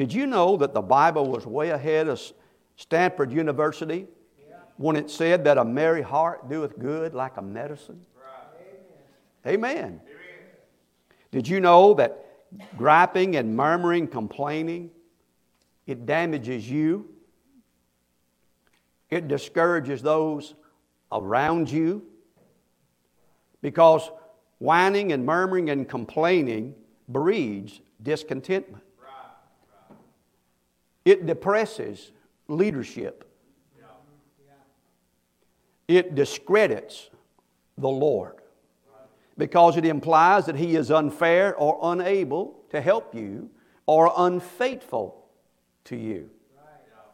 Did you know that the Bible was way ahead of Stanford University when it said that a merry heart doeth good like a medicine? Amen. Amen. Did you know that griping and murmuring, complaining, it damages you? It discourages those around you because whining and murmuring and complaining breeds discontentment. It depresses leadership. It discredits the Lord because it implies that He is unfair or unable to help you or unfaithful to you.